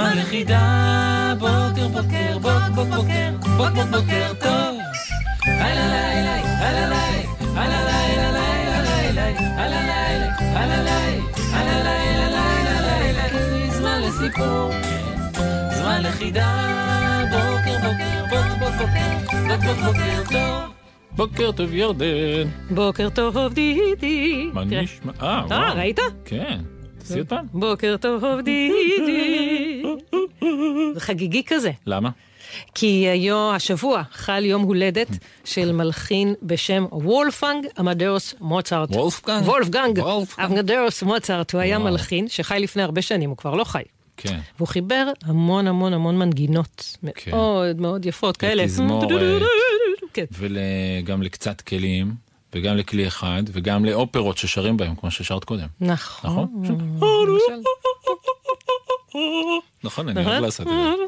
זמן לחידה. בוקר, בוקר, בוק, בוק, בוקר, בוק, בוק, בוקר טוב. הלא לילה, הלא לילה, הלא לילה, לילה, לילה, הלא לילה, הלא לילה, הלא לילה, לילה, לילה. זמן לסיפור. זמן לחידה, בוקר בוקר, בוק בוק בוקר, בוק בוק בוקר טוב. בוקר טוב ירדן. בוקר טוב דידי. מה. נשמע? אה, אה. ראית? כן. תעשי עוד פעם. בוקר טוב דידי. זה חגיגי כזה. למה? כי היום, השבוע, חל יום הולדת של מלחין בשם וולפנג אמדאוס מוצרט. וולפגנג? וולפגנג. אמדאוס מוצרט, הוא היה. מלחין שחי לפני הרבה שנים, הוא כבר לא חי. כן. והוא חיבר המון המון המון מנגינות כן. מאוד מאוד יפות כאלה. לתזמורת. כן. וגם לקצת כלים, וגם לכלי אחד, וגם לאופרות ששרים בהם, כמו ששרת קודם. נכון. נכון? נכון, אני אוהב לעשות את זה.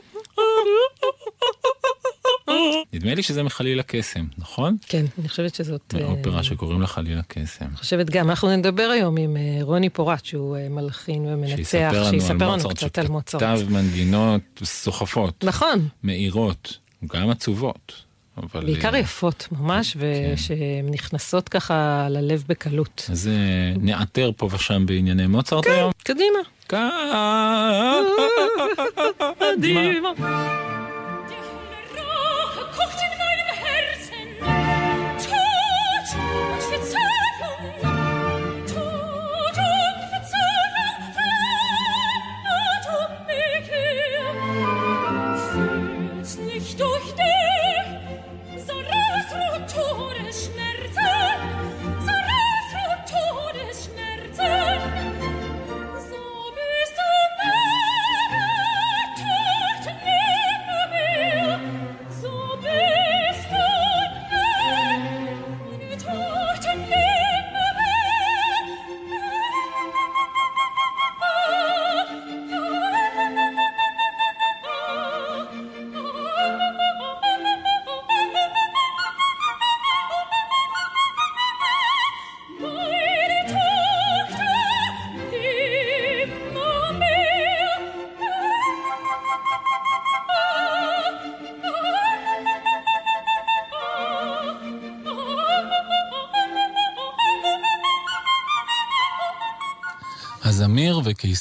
נדמה לי שזה מחליל הקסם, נכון? כן, אני חושבת שזאת... אה, מאופרה שקוראים לה חליל הקסם. אני חושבת גם, אנחנו נדבר היום עם אה, רוני פורט, שהוא אה, מלחין ומנצח, שיספר לנו קצת על מוצרט. שכתב מנגינות סוחפות, נכון, מאירות, גם עצובות. אבל, בעיקר אה, יפות ממש, כן. ושהן נכנסות ככה ללב בקלות. אז אה, נעתר פה ושם בענייני מוצרט כן. היום. קדימה. קדימה.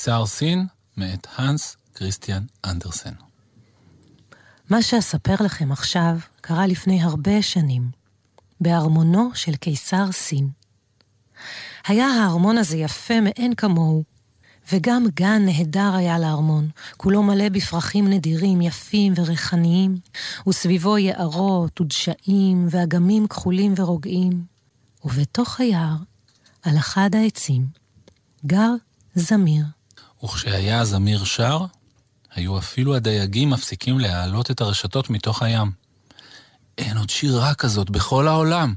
וקיסר סין מאת הנס כריסטיאן אנדרסן. מה שאספר לכם עכשיו קרה לפני הרבה שנים, בארמונו של קיסר סין. היה הארמון הזה יפה מאין כמוהו, וגם גן נהדר היה לארמון, כולו מלא בפרחים נדירים, יפים וריחניים, וסביבו יערות ודשאים ואגמים כחולים ורוגעים. ובתוך היער, על אחד העצים, גר זמיר. וכשהיה הזמיר שר, היו אפילו הדייגים מפסיקים להעלות את הרשתות מתוך הים. אין עוד שירה כזאת בכל העולם.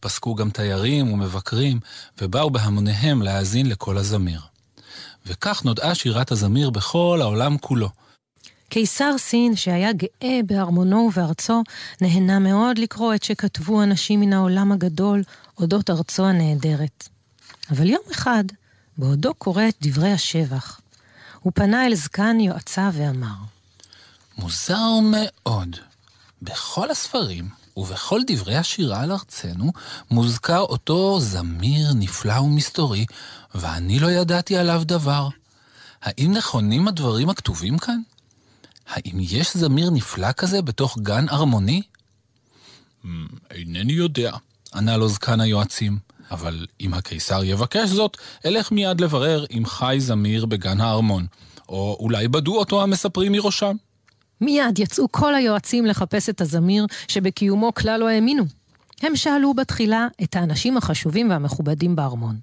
פסקו גם תיירים ומבקרים, ובאו בהמוניהם להאזין לקול הזמיר. וכך נודעה שירת הזמיר בכל העולם כולו. קיסר סין, שהיה גאה בארמונו ובארצו, נהנה מאוד לקרוא את שכתבו אנשים מן העולם הגדול אודות ארצו הנהדרת. אבל יום אחד, בעודו קורא את דברי השבח, הוא פנה אל זקן יועציו ואמר, מוזר מאוד. בכל הספרים ובכל דברי השירה על ארצנו מוזכר אותו זמיר נפלא ומסתורי, ואני לא ידעתי עליו דבר. האם נכונים הדברים הכתובים כאן? האם יש זמיר נפלא כזה בתוך גן ארמוני? אינני יודע, ענה לו זקן היועצים. אבל אם הקיסר יבקש זאת, אלך מיד לברר אם חי זמיר בגן הארמון. או אולי בדו אותו המספרים מראשם. מיד יצאו כל היועצים לחפש את הזמיר, שבקיומו כלל לא האמינו. הם שאלו בתחילה את האנשים החשובים והמכובדים בארמון.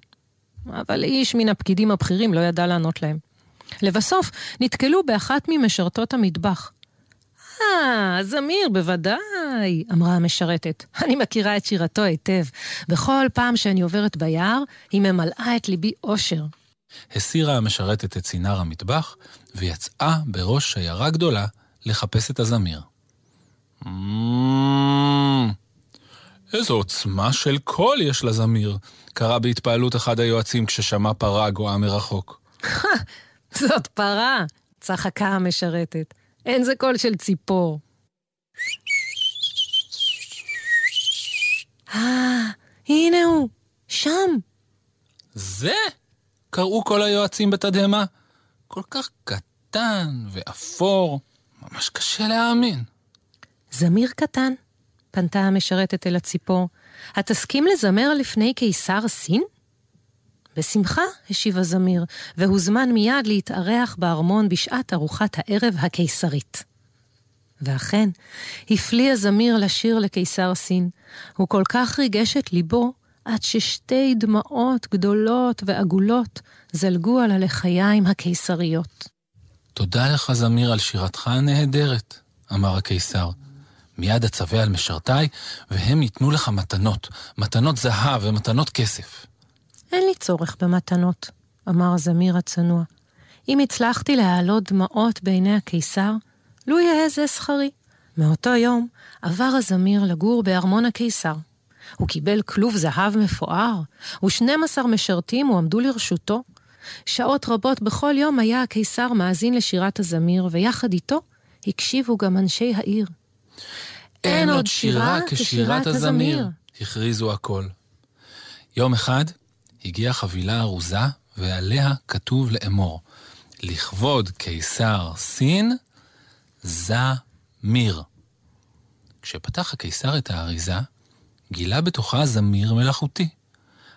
אבל איש מן הפקידים הבכירים לא ידע לענות להם. לבסוף, נתקלו באחת ממשרתות המטבח. אה, זמיר, בוודאי, אמרה המשרתת. אני מכירה את שירתו היטב. בכל פעם שאני עוברת ביער, היא ממלאה את ליבי אושר. הסירה המשרתת את צינר המטבח, ויצאה בראש שיירה גדולה לחפש את הזמיר. איזו עוצמה של קול יש לזמיר, קרא בהתפעלות אחד היועצים כששמע פרה גואה מרחוק. זאת פרה, צחקה המשרתת. אין זה קול של ציפור. אה, הנה הוא, שם. זה? קראו כל היועצים בתדהמה. כל כך קטן ואפור, ממש קשה להאמין. זמיר קטן, פנתה המשרתת אל הציפור. התסכים לזמר לפני קיסר סין? בשמחה, השיב הזמיר, והוזמן מיד להתארח בארמון בשעת ארוחת הערב הקיסרית. ואכן, הפליא הזמיר לשיר לקיסר סין. הוא כל כך ריגש את ליבו, עד ששתי דמעות גדולות ועגולות זלגו על הלחיים הקיסריות. תודה לך, זמיר, על שירתך הנהדרת, אמר הקיסר. מיד אצווה על משרתיי, והם ייתנו לך מתנות, מתנות זהב ומתנות כסף. אין לי צורך במתנות, אמר הזמיר הצנוע. אם הצלחתי להעלות דמעות בעיני הקיסר, לו יהא זה שכרי. מאותו יום עבר הזמיר לגור בארמון הקיסר. הוא קיבל כלוב זהב מפואר, ושנים עשר משרתים הועמדו לרשותו. שעות רבות בכל יום היה הקיסר מאזין לשירת הזמיר, ויחד איתו הקשיבו גם אנשי העיר. אין עוד שירה כשירת הזמיר, הכריזו הכל. יום אחד הגיעה חבילה ארוזה, ועליה כתוב לאמור, לכבוד קיסר סין, זמיר. כשפתח הקיסר את האריזה, גילה בתוכה זמיר מלאכותי.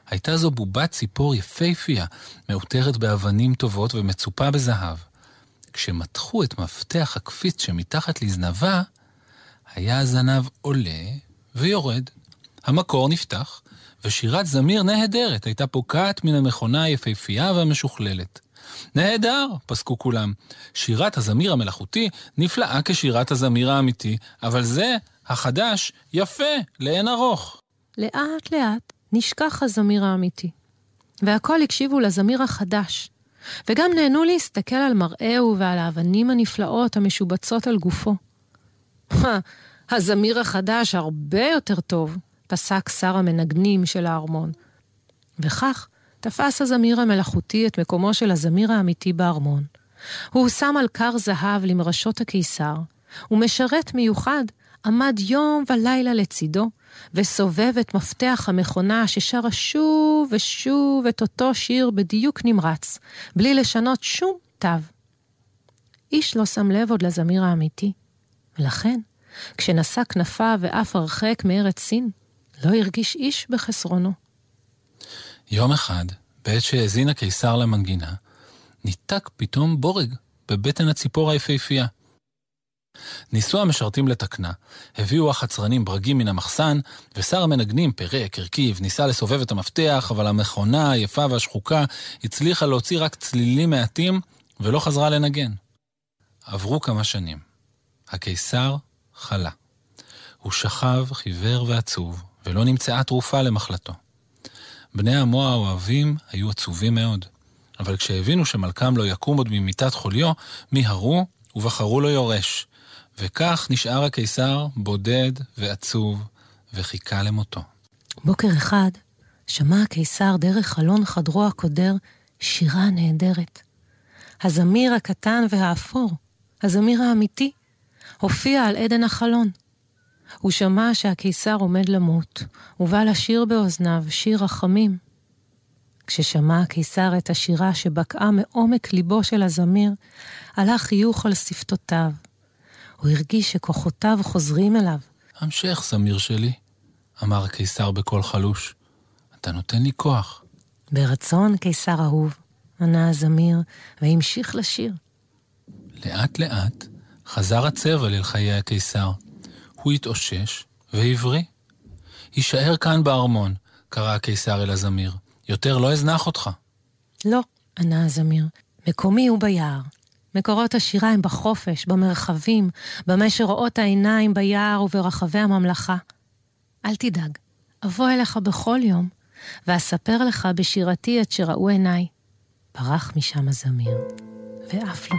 הייתה זו בובת ציפור יפייפייה, מעוטרת באבנים טובות ומצופה בזהב. כשמתחו את מפתח הקפיץ שמתחת לזנבה, היה הזנב עולה ויורד. המקור נפתח, ושירת זמיר נהדרת הייתה פוקעת מן המכונה היפהפייה והמשוכללת. נהדר, פסקו כולם. שירת הזמיר המלאכותי נפלאה כשירת הזמיר האמיתי, אבל זה, החדש, יפה, לאין ארוך. לאט לאט נשכח הזמיר האמיתי. והכל הקשיבו לזמיר החדש, וגם נהנו להסתכל על מראהו ועל האבנים הנפלאות המשובצות על גופו. הזמיר החדש הרבה יותר טוב, פסק שר המנגנים של הארמון. וכך תפס הזמיר המלאכותי את מקומו של הזמיר האמיתי בארמון. הוא שם על כר זהב למרשות הקיסר, ומשרת מיוחד עמד יום ולילה לצידו, וסובב את מפתח המכונה ששרה שוב ושוב את אותו שיר בדיוק נמרץ, בלי לשנות שום תו. איש לא שם לב עוד לזמיר האמיתי, ולכן, כשנשא כנפיו ואף הרחק מארץ סין, לא הרגיש איש בחסרונו. יום אחד, בעת שהאזין הקיסר למנגינה, ניתק פתאום בורג בבטן הציפור היפהפייה. ניסו המשרתים לתקנה, הביאו החצרנים ברגים מן המחסן, ושר המנגנים, פירק, הרכיב, ניסה לסובב את המפתח, אבל המכונה היפה והשחוקה הצליחה להוציא רק צלילים מעטים, ולא חזרה לנגן. עברו כמה שנים. הקיסר חלה. הוא שכב חיוור ועצוב, ולא נמצאה תרופה למחלתו. בני עמו האוהבים היו עצובים מאוד, אבל כשהבינו שמלכם לא יקום עוד ממיטת חוליו, מיהרו ובחרו לו יורש, וכך נשאר הקיסר בודד ועצוב, וחיכה למותו. בוקר אחד שמע הקיסר דרך חלון חדרו הקודר שירה נהדרת. הזמיר הקטן והאפור, הזמיר האמיתי, הופיע על עדן החלון. הוא שמע שהקיסר עומד למות, ובא לשיר באוזניו שיר רחמים. כששמע הקיסר את השירה שבקעה מעומק ליבו של הזמיר, עלה חיוך על שפתותיו. הוא הרגיש שכוחותיו חוזרים אליו. המשך, זמיר שלי, אמר הקיסר בקול חלוש. אתה נותן לי כוח. ברצון, קיסר אהוב, ענה הזמיר, והמשיך לשיר. לאט לאט חזר הצבע אל חיי הקיסר. הוא התאושש והבריא. הישאר כאן בארמון, קרא הקיסר אל הזמיר. יותר לא אזנח אותך. לא, ענה הזמיר, מקומי הוא ביער. מקורות השירה הם בחופש, במרחבים, במה שרואות העיניים ביער וברחבי הממלכה. אל תדאג, אבוא אליך בכל יום, ואספר לך בשירתי את שראו עיניי. ברח משם הזמיר, ועף לו.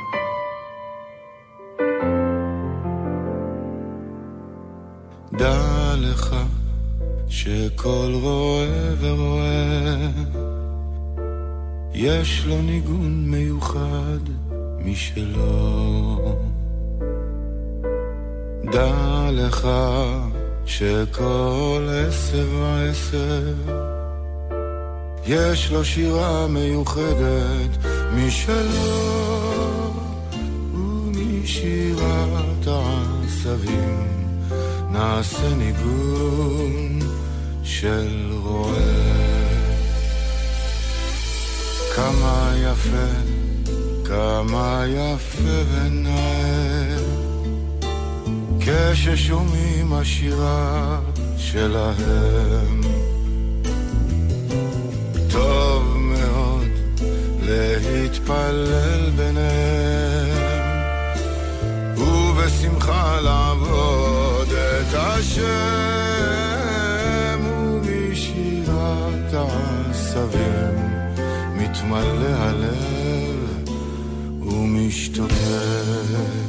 דע לך שכל רואה ורואה יש לו ניגון מיוחד משלו. דע לך שכל עשר ועשר יש לו שירה מיוחדת משלו ומשירת העשבים נעשה ניגון של רועה. כמה יפה, כמה יפה ונאה, כששומעים השירה שלהם. טוב מאוד להתפלל ביניהם, ובשמחה לעבוד את השם, ומשירת העשבים מתמלא הלב ומשתוקק.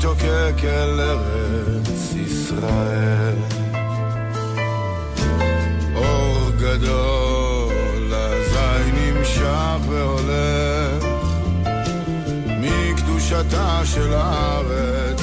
ומשתוקק אל ארץ ישראל. אור גדול אזי נמשך והולך מקדושתה של הארץ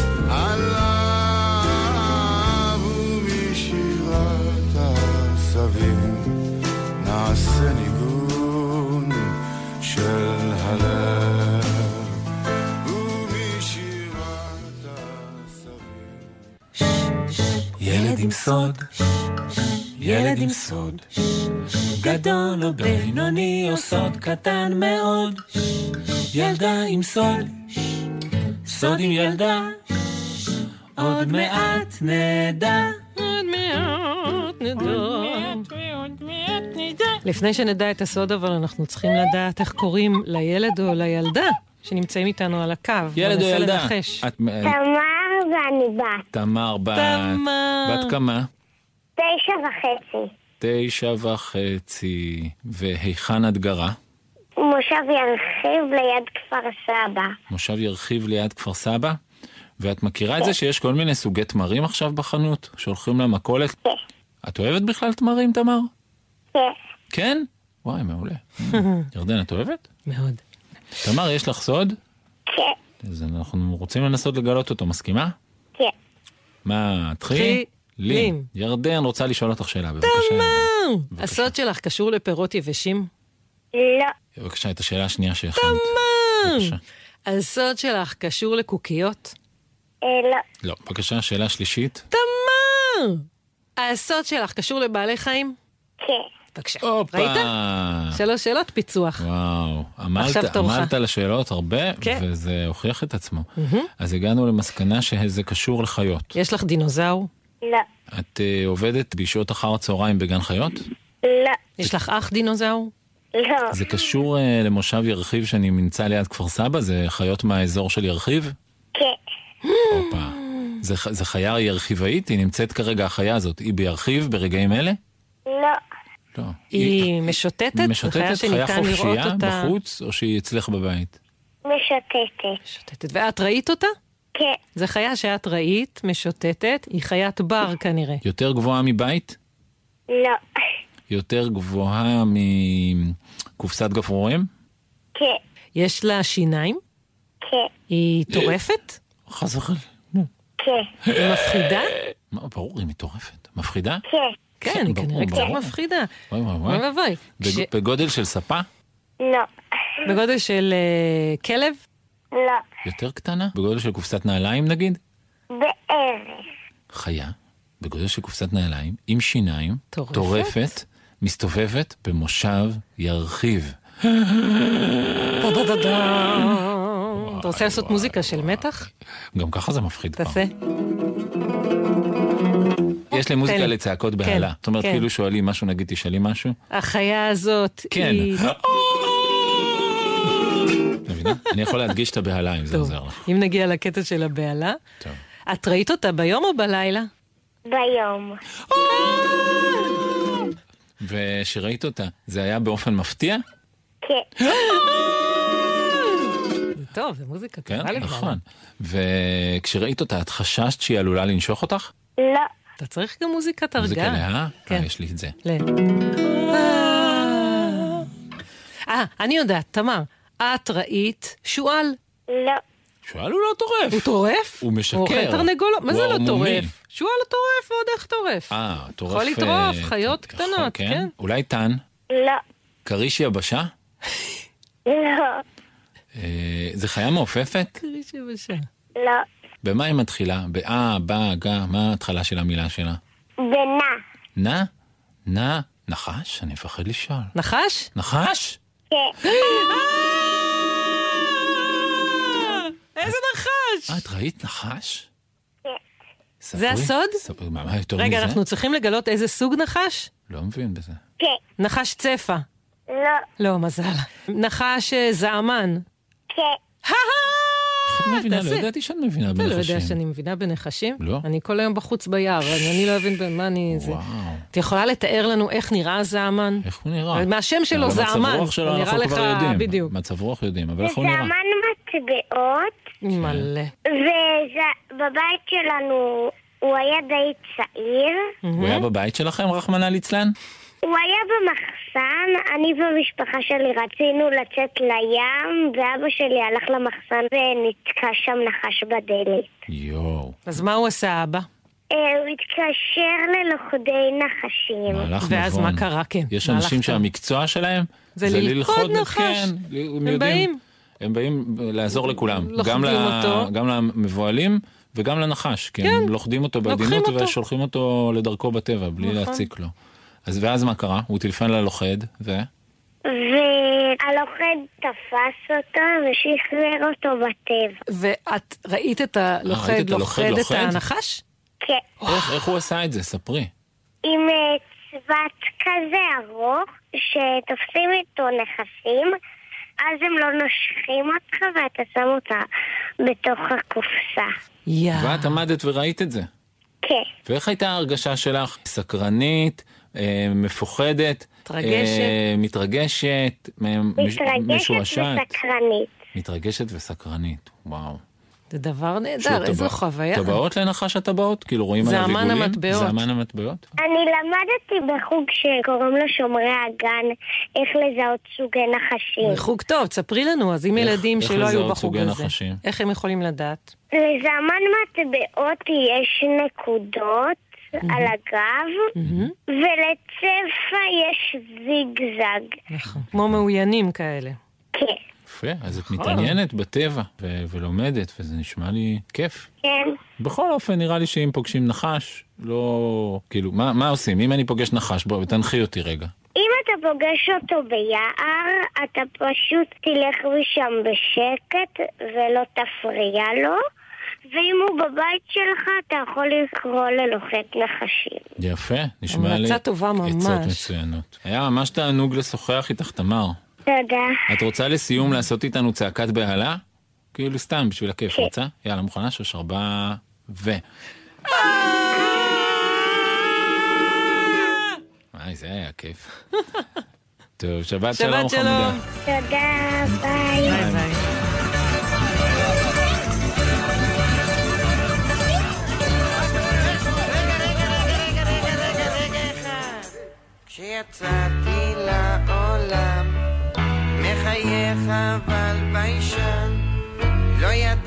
ילד עם סוד, ילד עם סוד, גדול או בינוני או סוד קטן מאוד, ילדה עם סוד, סוד עם ילדה, עוד מעט נדע. עוד מעט נדע. לפני שנדע את הסוד, אבל אנחנו צריכים לדעת איך קוראים לילד או לילדה שנמצאים איתנו על הקו. ילד או ננסה ילדה? תמר ואני בת. תמר בת. תמר. בת כמה? תשע וחצי. תשע וחצי. והיכן את גרה? מושב ירחיב ליד כפר סבא. מושב ירחיב ליד כפר סבא? ואת מכירה את זה שיש כל מיני סוגי תמרים עכשיו בחנות? שהולכים למכולת? כן. את אוהבת בכלל תמרים, תמר? כן. כן? וואי, מעולה. ירדן, את אוהבת? מאוד. תמר, יש לך סוד? כן. אז אנחנו רוצים לנסות לגלות אותו, מסכימה? כן. מה, תחי? לין. ירדן רוצה לשאול אותך שאלה, בבקשה. בבקשה. הסוד שלך קשור לפירות יבשים? לא. בבקשה, את השאלה השנייה שהכנת. בבקשה. הסוד שלך קשור לקוקיות? אה, לא. לא, בבקשה, שאלה שלישית. תמר! הסוד שלך קשור לבעלי חיים? כן. בבקשה. הופה! ראית? שלוש שאלות פיצוח. וואו, עמלת. עמלת על השאלות הרבה, כן. וזה הוכיח את עצמו. אז הגענו למסקנה שזה קשור לחיות. יש לך דינוזאור? לא. את אה, עובדת בשעות אחר הצהריים בגן חיות? לא. יש לך אח דינוזאור? לא. זה קשור אה, למושב ירחיב שאני נמצא ליד כפר סבא? זה חיות מהאזור של ירחיב? כן. הופה. זה, זה חיה ירחיבאית? היא נמצאת כרגע, החיה הזאת. היא בירחיב ברגעים אלה? לא. לא. היא משוטטת? היא זו משוטטת, חיה חיה חופשייה אותה- בחוץ, או שהיא אצלך בבית? משוטטת. משוטטת. ואת ראית אותה? כן. זו חיה שאת ראית, משוטטת, היא חיית בר כנראה. יותר גבוהה מבית? לא. יותר גבוהה מקופסת גפרורים? כן. יש לה שיניים? כן, היא טורפת? חס וחלילה. כן, היא מפחידה? מה, ברור, היא מטורפת. מפחידה? כן. כן, היא כנראה קצת. מפחידה. וואי וואי אוי וואי. בג- כש- בגודל של ספה? לא, בגודל של אה, כלב? לא, יותר קטנה? בגודל של קופסת נעליים נגיד? בערך. חיה, בגודל של קופסת נעליים, עם שיניים, טורפת? טורפת, מסתובבת במושב ירחיב. אתה רוצה לעשות מוזיקה של מתח? גם ככה זה מפחיד כבר. תעשה. יש לי מוזיקה תן לי. לצעקות בהלה. כן, זאת אומרת, כן. כאילו שואלים משהו, נגיד תשאלי משהו. החיה הזאת כן. היא... מבינה? אני יכול להדגיש את הבהלה אם זה טוב, עוזר לך. אם נגיע לקטע של הבהלה. טוב. את ראית אותה ביום או בלילה? ביום. וכשראית אותה, זה היה באופן מפתיע? כן, טוב, זה מוזיקה כן. נכון. וכשראית אותה, את חששת שהיא עלולה לנשוך אותך? לא, אתה צריך גם מוזיקת מוזיקה הרגעה. לאהה? כן. אה, יש לי את זה. ל... אה, אני יודעת, תמר, את ראית שועל. לא, שועל הוא לא טורף. הוא טורף? הוא משקר. הוא אוכל תרנגולות? מה זה לא. טורף? שועל לא טורף, ועוד איך טורף. אה, טורף... יכול לטרוף, אה, חיות ט- קטנות, כן. אולי טן? לא, כריש יבשה? לא, אה, זה חיה מעופפת? כריש יבשה. לא. במה היא מתחילה? באה, באה, גה, מה ההתחלה של המילה שלה? בנה. נע? נע? נחש? אני מפחד לשאול. נחש? נחש? כן, איזה נחש? אה, את ראית נחש? כן. זה הסוד? ספרי, מה, מה יותר מזה? רגע, אנחנו צריכים לגלות איזה סוג נחש? לא מבין בזה. כן, נחש צפה. לא, לא, מזל. נחש אה, זעמן. כן. את מבינה? לא. ידעתי שאת מבינה אתה לא בנחשים. יודע שאני מבינה בנחשים? לא. אני כל היום בחוץ ביער, אני לא אבין במה אני... זה. וואו, את יכולה לתאר לנו איך נראה זעמן? איך הוא נראה? מהשם שלו זעמן. מצב רוח שלו אנחנו כבר יודעים. בדיוק. מצב רוח יודעים, אבל איך הוא נראה? אמן מטבעות, מלא. ובבית שלנו הוא היה די צעיר. הוא היה בבית שלכם, רחמנא ליצלן? הוא היה במחסן, אני והמשפחה שלי רצינו לצאת לים, ואבא שלי הלך למחסן ונתקע שם נחש בדלת. יואו, אז מה הוא עשה, אבא? אה, הוא התקשר ללוכדי נחשים. מהלך נבון. ואז מה קרה? כן, יש אנשים. שהמקצוע שלהם זה ללכוד נחש. כן, הם. באים. הם באים לעזור לכולם. לוכדים גם ל- אותו. גם למבוהלים וגם לנחש. כי הם לוכדים אותו בעדינות אותו. ושולחים אותו לדרכו בטבע, בלי נכון. להציק לו. אז ואז מה קרה? הוא טלפן ללוכד, ו... והלוכד תפס אותו ושחרר אותו בטבע. ואת ראית את אה, ראית הלוכד את הלוכד לוכד את? הנחש? כן. איך איך הוא עשה את זה? ספרי. עם אה, צבת כזה ארוך, שתופסים איתו נכסים, אז הם לא נושכים אותך ואתה שם אותה בתוך הקופסה. יא. ואת עמדת וראית את זה. כן. ואיך הייתה ההרגשה שלך? סקרנית, אה, מפוחדת, מתרגשת. אה, מתרגשת, משועשעת, וסקרנית. מתרגשת וסקרנית, וואו. זה דבר נהדר, איזו טבע- חוויה. טבעות לנחש הטבעות? כאילו רואים עליו זעמן עיגולים? המטבעות. זעמן המטבעות? אני למדתי בחוג שקוראים לו שומרי הגן, איך לזהות סוגי נחשים. חוג טוב, ספרי לנו, אז אם ילדים שלא היו בחוג הזה, נחשים? איך הם יכולים לדעת? לזמן מטבעות יש נקודות על הגב, ולצבע יש זיגזג. נכון. כמו מאוינים כאלה. כן. יפה, אז נכון. את מתעניינת בטבע ו- ולומדת, וזה נשמע לי כיף. כן. בכל אופן, נראה לי שאם פוגשים נחש, לא... כאילו, מה, מה עושים? אם אני פוגש נחש, בוא, תנחי אותי רגע. אם אתה פוגש אותו ביער, אתה פשוט תלך משם בשקט ולא תפריע לו, ואם הוא בבית שלך, אתה יכול לקרוא ללוחת נחשים. יפה, נשמע לי... המלצה טובה ממש. עצות מצוינות. היה ממש תענוג לשוחח איתך, תמר. תודה. את רוצה לסיום לעשות איתנו צעקת בהלה? כאילו סתם, בשביל הכיף, כן. רוצה? יאללה, מוכנה? שלוש ארבע... ו... וואי, זה היה כיף. טוב, שבת שלום, שבת חמודה. שלום. תודה, ביי. ביי ביי. יצאתי לעולם, מחייך אבל ביישן, לא ידע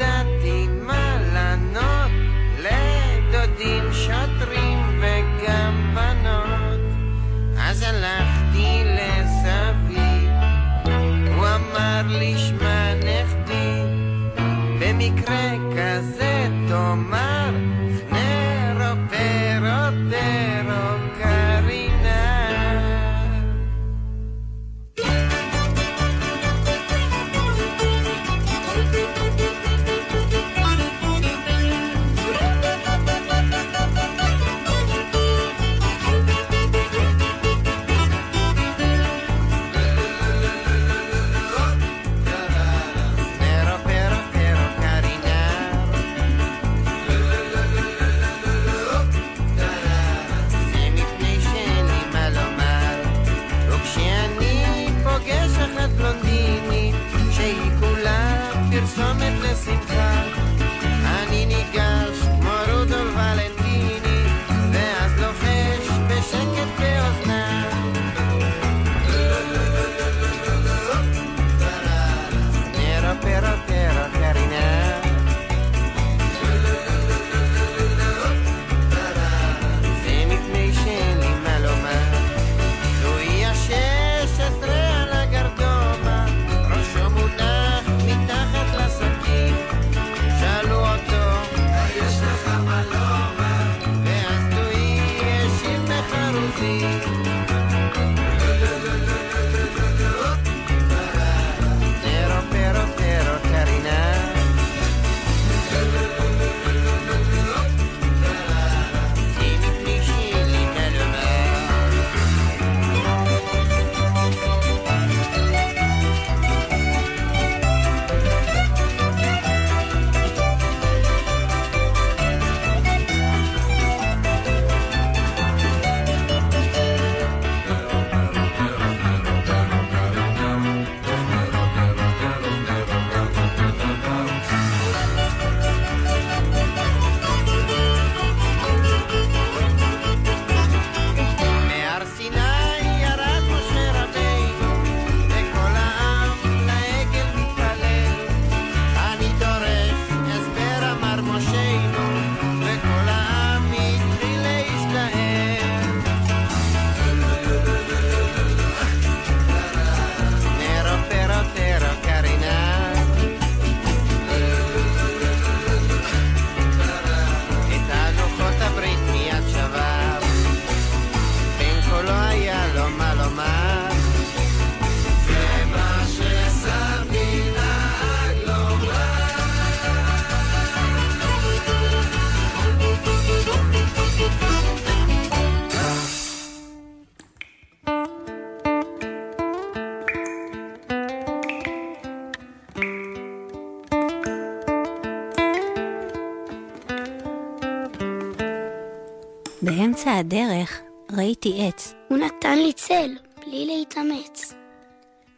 ראיתי עץ. הוא נתן לי צל, בלי להתאמץ.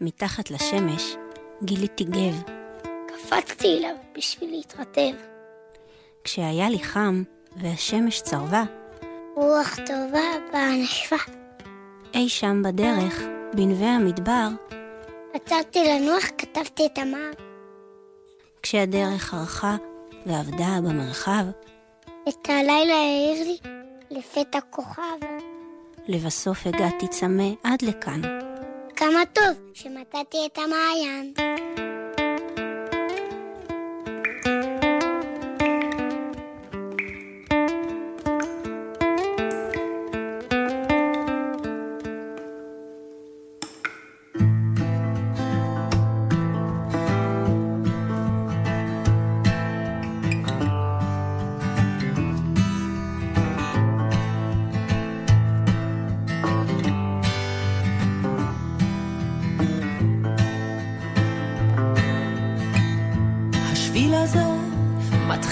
מתחת לשמש גיליתי גב. קפצתי אליו בשביל להתרטב. כשהיה לי חם והשמש צרבה, רוח טובה באה נשפה. אי שם בדרך, בנווה המדבר, עצרתי לנוח, כתבתי את המר. כשהדרך ערכה ועבדה במרחב, את הלילה העיר לי לפתע כוכב. לבסוף הגעתי צמא עד לכאן. כמה טוב שמצאתי את המעיין.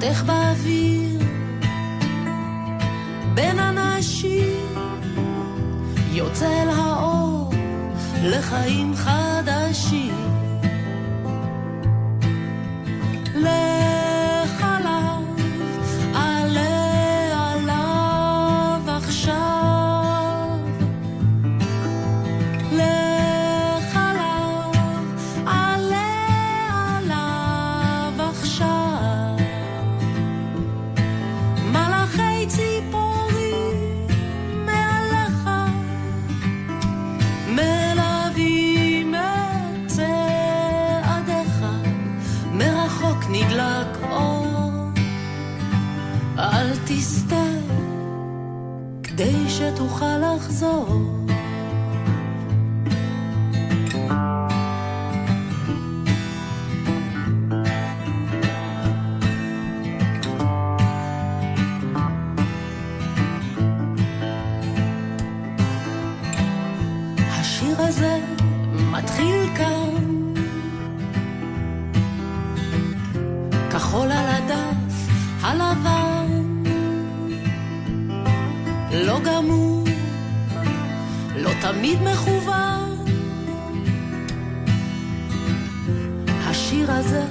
חותך באוויר, בין אנשים, יוצא אל האור, לחיים soul. תמיד מכוון. השיר הזה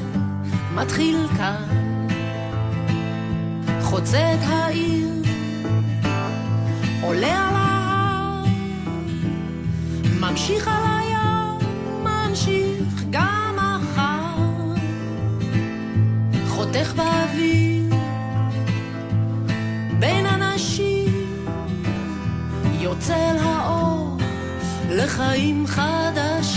מתחיל כאן, חוצה את העיר, עולה על ההר. ממשיך על הים, ממשיך גם מחר. חותך באוויר, בין אנשים, יוצא אל האור, לחיים חדשים.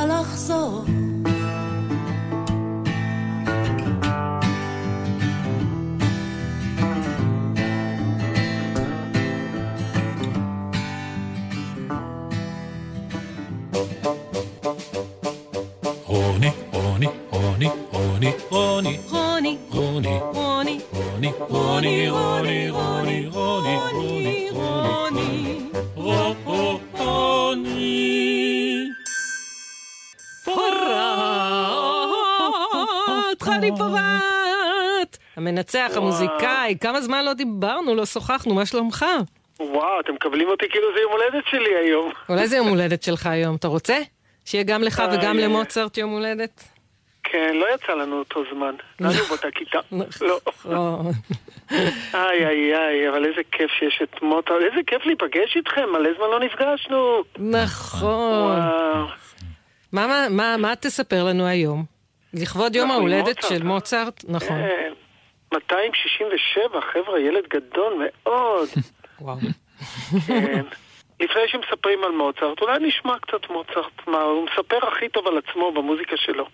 שתוכל לחזור. רוני, רוני, רוני, רוני, רוני, רוני, רוני, רוני, רוני, רוני, רוני, רוני, רוני, רוני, רוני, רוני. פורט! המנצח, המוזיקאי, כמה זמן לא דיברנו, לא שוחחנו, מה שלומך? וואו, אתם מקבלים אותי כאילו זה יום הולדת שלי היום. אולי זה יום הולדת שלך היום, אתה רוצה? שיהיה גם לך וגם. למוצרט יום הולדת? כן, לא יצא לנו אותו זמן. לנו באותה כיתה. לא. נכון. איי, איי, איי, אבל איזה כיף שיש את מוטה. איזה כיף להיפגש איתכם, מלא זמן לא נפגשנו. נכון. מה תספר לנו היום? לכבוד יום עם ההולדת. של מוצרט? נכון. כן. 267, חבר'ה, ילד גדול מאוד. וואו. כן. לפני שמספרים על מוצרט, אולי נשמע קצת מוצרט. מה, הוא מספר הכי טוב על עצמו במוזיקה שלו.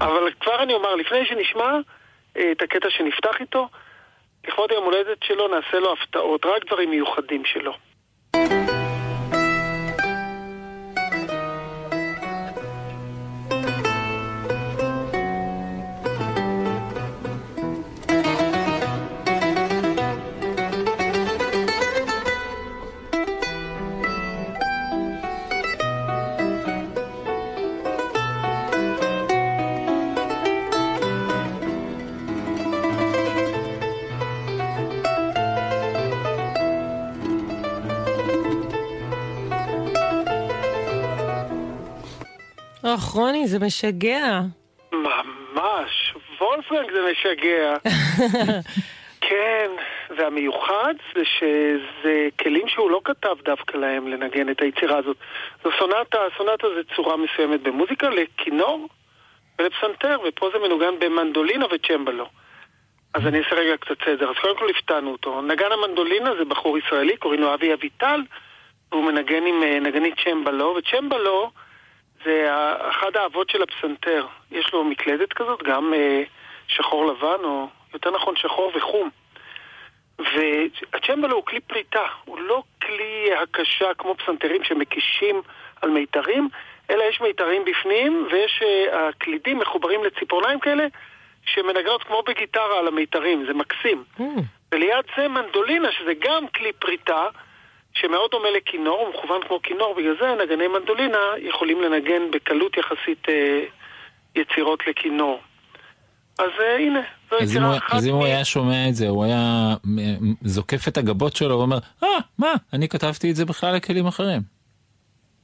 אבל כבר אני אומר, לפני שנשמע אה, את הקטע שנפתח איתו, לכבוד יום הולדת שלו נעשה לו הפתעות, רק דברים מיוחדים שלו. אוח, רוני, זה משגע. ממש, וולפגנג זה משגע. כן, והמיוחד זה שזה כלים שהוא לא כתב דווקא להם לנגן את היצירה הזאת. זו סונטה, סונטה זה צורה מסוימת במוזיקה לכינור ולפסנתר, ופה זה מנוגן במנדולינה וצ'מבלו. אז אני אעשה רגע קצת סדר. אז קודם כל הפתענו אותו. נגן המנדולינה זה בחור ישראלי, קוראים לו אבי אביטל, והוא מנגן עם אה, נגנית צ'מבלו, וצ'מבלו זה אחד האבות של הפסנתר. יש לו מקלדת כזאת, גם אה, שחור לבן או יותר נכון שחור וחום. והצ'מבלו הוא כלי פליטה, הוא לא כלי הקשה כמו פסנתרים שמקישים על מיתרים, אלא יש מיתרים בפנים ויש uh, הקלידים מחוברים לציפורניים כאלה שמנגנות כמו בגיטרה על המיתרים, זה מקסים. Mm. וליד זה מנדולינה, שזה גם כלי פריטה, שמאוד דומה לכינור, הוא מכוון כמו כינור, בגלל זה נגני מנדולינה יכולים לנגן בקלות יחסית אה, יצירות לכינור. אז אה, הנה, זו אז יצירה הוא- אחת. אז אם הוא היה שומע את זה, הוא היה זוקף את הגבות שלו ואומר, אה, מה, אני כתבתי את זה בכלל לכלים אחרים.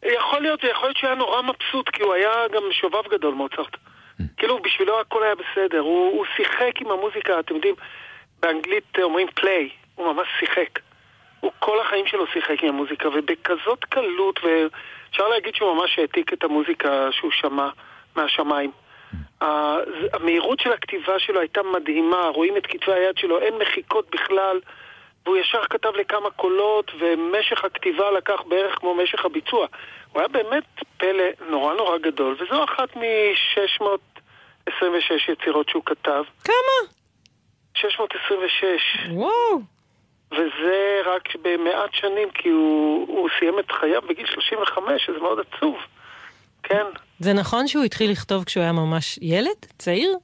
יכול להיות, יכול להיות שהוא היה נורא מבסוט, כי הוא היה גם שובב גדול, מוצרט. כאילו, בשבילו הכל היה בסדר. הוא, הוא שיחק עם המוזיקה, אתם יודעים, באנגלית אומרים פליי, הוא ממש שיחק. הוא כל החיים שלו שיחק עם המוזיקה, ובכזאת קלות, ואפשר להגיד שהוא ממש העתיק את המוזיקה שהוא שמע מהשמיים. המהירות של הכתיבה שלו הייתה מדהימה, רואים את כתבי היד שלו, אין מחיקות בכלל, והוא ישר כתב לכמה קולות, ומשך הכתיבה לקח בערך כמו משך הביצוע. הוא היה באמת פלא נורא נורא גדול, וזו אחת מ-626 יצירות שהוא כתב. כמה? 626. וואו. וזה רק במעט שנים, כי הוא, הוא סיים את חייו בגיל 35, שזה מאוד עצוב. כן. זה נכון שהוא התחיל לכתוב כשהוא היה ממש ילד? צעיר?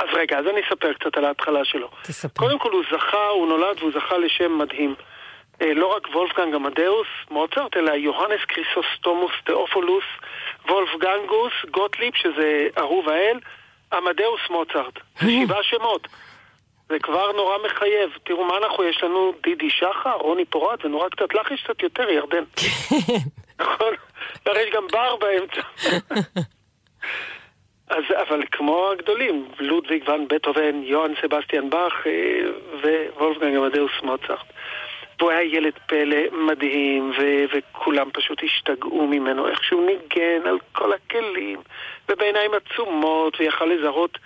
אז רגע, אז אני אספר קצת על ההתחלה שלו. תספר. קודם כל הוא זכה, הוא נולד והוא זכה לשם מדהים. אה, לא רק וולפגנג אמדאוס מוצרט, אלא יוהנס קריסוסטומוס תאופילוס, וולפגנגוס, גוטליב, שזה אהוב האל, אמדאוס מוצרט. זה שבעה שמות. זה כבר נורא מחייב. תראו מה אנחנו, יש לנו דידי שחר, רוני פורט, ונורא קצת, לך יש קצת יותר, ירדן. נכון? הרי יש גם בר באמצע. אז, אבל כמו הגדולים, לודוויג ון בטהובן, יוהאן סבסטיאן באך אה, ווולפגנג אמדאוס מוצרט. והוא היה ילד פלא מדהים, ו- וכולם פשוט השתגעו ממנו, איך שהוא ניגן על כל הכלים, ובעיניים עצומות, ויכל לזהות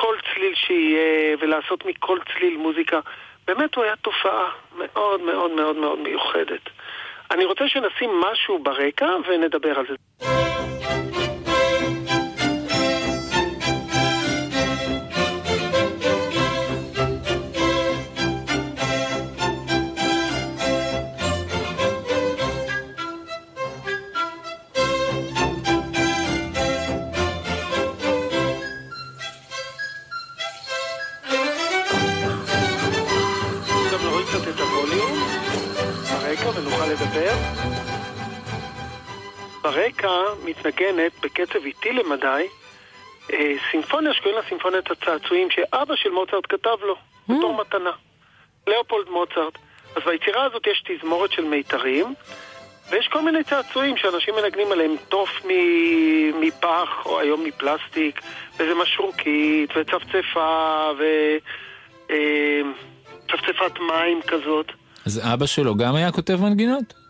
כל צליל שיהיה, ולעשות מכל צליל מוזיקה. באמת הוא היה תופעה מאוד מאוד מאוד מאוד מיוחדת. אני רוצה שנשים משהו ברקע ונדבר על זה. ברקע מתנגנת בקצב איטי למדי אה, סימפוניה שקוראים לה סימפוניית הצעצועים שאבא של מוצרט כתב לו בתור מתנה. לאופולד מוצרט. אז ביצירה הזאת יש תזמורת של מיתרים ויש כל מיני צעצועים שאנשים מנגנים עליהם, תוף מ- מפח או היום מפלסטיק, וזה משרוקית וצפצפה ו... אה, מים כזאת. אז אבא שלו גם היה כותב מנגינות?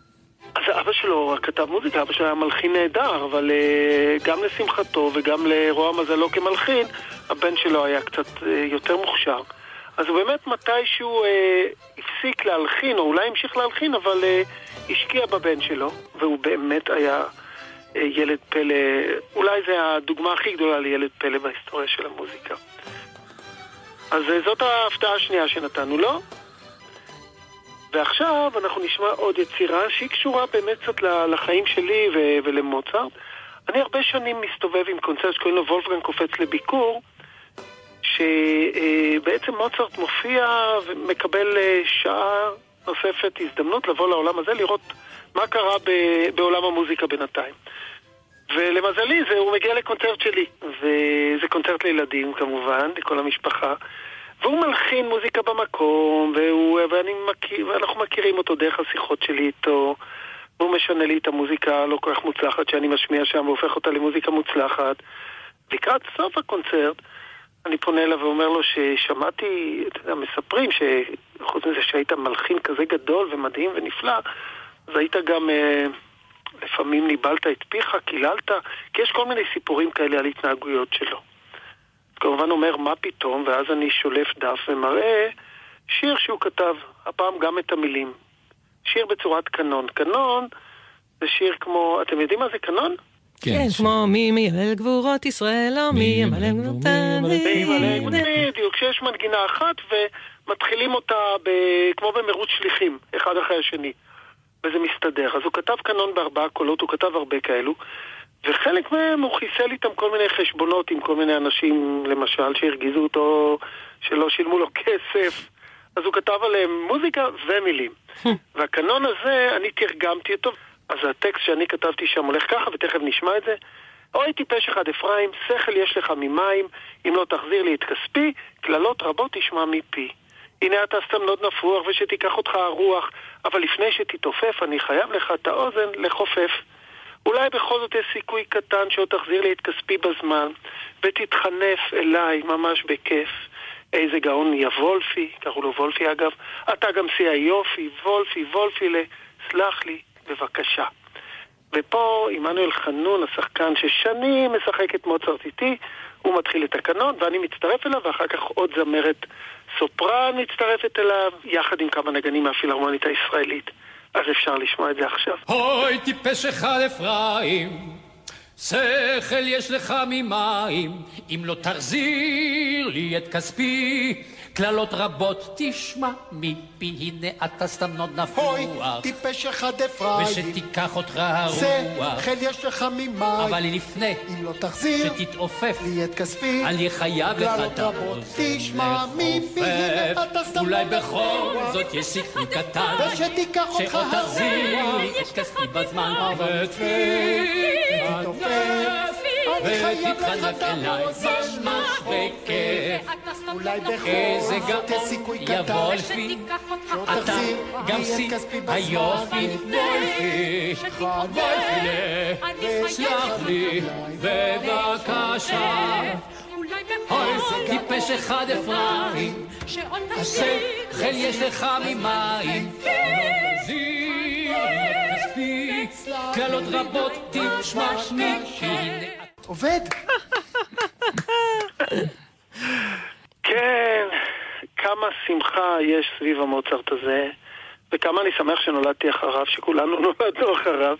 אז אבא שלו כתב מוזיקה, אבא שלו היה מלחין נהדר, אבל uh, גם לשמחתו וגם לרוע מזלו כמלחין, הבן שלו היה קצת uh, יותר מוכשר. אז הוא באמת מתישהו uh, הפסיק להלחין, או אולי המשיך להלחין, אבל uh, השקיע בבן שלו, והוא באמת היה uh, ילד פלא, אולי זה הדוגמה הכי גדולה לילד פלא בהיסטוריה של המוזיקה. אז uh, זאת ההפתעה השנייה שנתנו לו. ועכשיו אנחנו נשמע עוד יצירה שהיא קשורה באמת קצת לחיים שלי ו- ולמוצרט. אני הרבה שנים מסתובב עם קונצרט שקוראים לו וולפגן קופץ לביקור, שבעצם מוצרט מופיע ומקבל אה, שעה נוספת הזדמנות לבוא לעולם הזה, לראות מה קרה ב- בעולם המוזיקה בינתיים. ולמזלי זה, הוא מגיע לקונצרט שלי, וזה קונצרט לילדים כמובן, לכל המשפחה. והוא מלחין מוזיקה במקום, והוא, ואני מכיר, ואנחנו מכירים אותו דרך השיחות שלי איתו. והוא משנה לי את המוזיקה הלא כל כך מוצלחת שאני משמיע שם והופך אותה למוזיקה מוצלחת. לקראת סוף הקונצרט, אני פונה אליו ואומר לו ששמעתי, אתה יודע, מספרים שחוץ מזה שהיית מלחין כזה גדול ומדהים ונפלא, אז היית גם, אה, לפעמים ניבלת את פיך, קיללת, כי יש כל מיני סיפורים כאלה על התנהגויות שלו. כמובן אומר מה פתאום, ואז אני שולף דף ומראה שיר שהוא כתב, הפעם גם את המילים. שיר בצורת קנון. קנון זה שיר כמו, אתם יודעים מה זה קנון? כן, כמו מי מיילל גבורות ישראל, או מי ימלא גבורותן. בדיוק, כשיש מנגינה אחת ומתחילים אותה ב... כמו במרוץ שליחים, אחד אחרי השני. וזה מסתדר. אז הוא כתב קנון בארבעה קולות, הוא כתב הרבה כאלו, וחלק מהם הוא חיסל איתם כל מיני חשבונות עם כל מיני אנשים, למשל, שהרגיזו אותו, שלא שילמו לו כסף. אז הוא כתב עליהם מוזיקה ומילים. והקנון הזה, אני תרגמתי אותו, אז הטקסט שאני כתבתי שם הולך ככה, ותכף נשמע את זה. אוי טיפש אחד אפרים, שכל יש לך ממים, אם לא תחזיר לי את כספי, קללות רבות תשמע מפי. הנה אתה סתם נוד נפוח ושתיקח אותך הרוח, אבל לפני שתתעופף אני חייב לך את האוזן לחופף. אולי בכל זאת יש סיכוי קטן שעוד תחזיר לי את כספי בזמן, ותתחנף אליי ממש בכיף. איזה גאון יא וולפי, קראו לו וולפי אגב, אתה גם שיא היופי, וולפי, וולפי, סלח לי, בבקשה. ופה עמנואל חנון, השחקן ששנים משחק את מוצרט איתי, הוא מתחיל את הקנון ואני מצטרף אליו, ואחר כך עוד זמרת סופרן מצטרפת אליו, יחד עם כמה נגנים מהפילהרמונית הישראלית. אז אפשר לשמוע את זה עכשיו. אוי טיפש אחד אפרים, שכל יש לך ממים, אם לא תחזיר לי את כספי, קללות רבות תשמע מפי, הנה אתה סתם נוד נפוח. אוי, טיפש אחד אפרים. ושתיקח אותך הרוח. שכל יש לך ממים. אבל לפני, אם לא תחזיר, שתתעופף. לי את כספי. אני חייב לך את האוזן תשמע מפי, הנה אתה סתם אולי בכל זאת יש סיכוי קטן. ושתיקח אותך שעוד תחזיר לי את כספי בזמן. ותתעופף. ותתחנף אליי ממש בכיף. אולי איזה גאון. יבוא לפי אתה גם שיא היופי. וולפי וולפי סלח לי בבקשה. אוי טיפש אחד אפרים. השכל יש לך ממים. זיר כספי. קללות רבות תשמע שמי עובד? כן, כמה שמחה יש סביב המוצרט הזה, וכמה אני שמח שנולדתי אחריו, שכולנו נולדנו אחריו,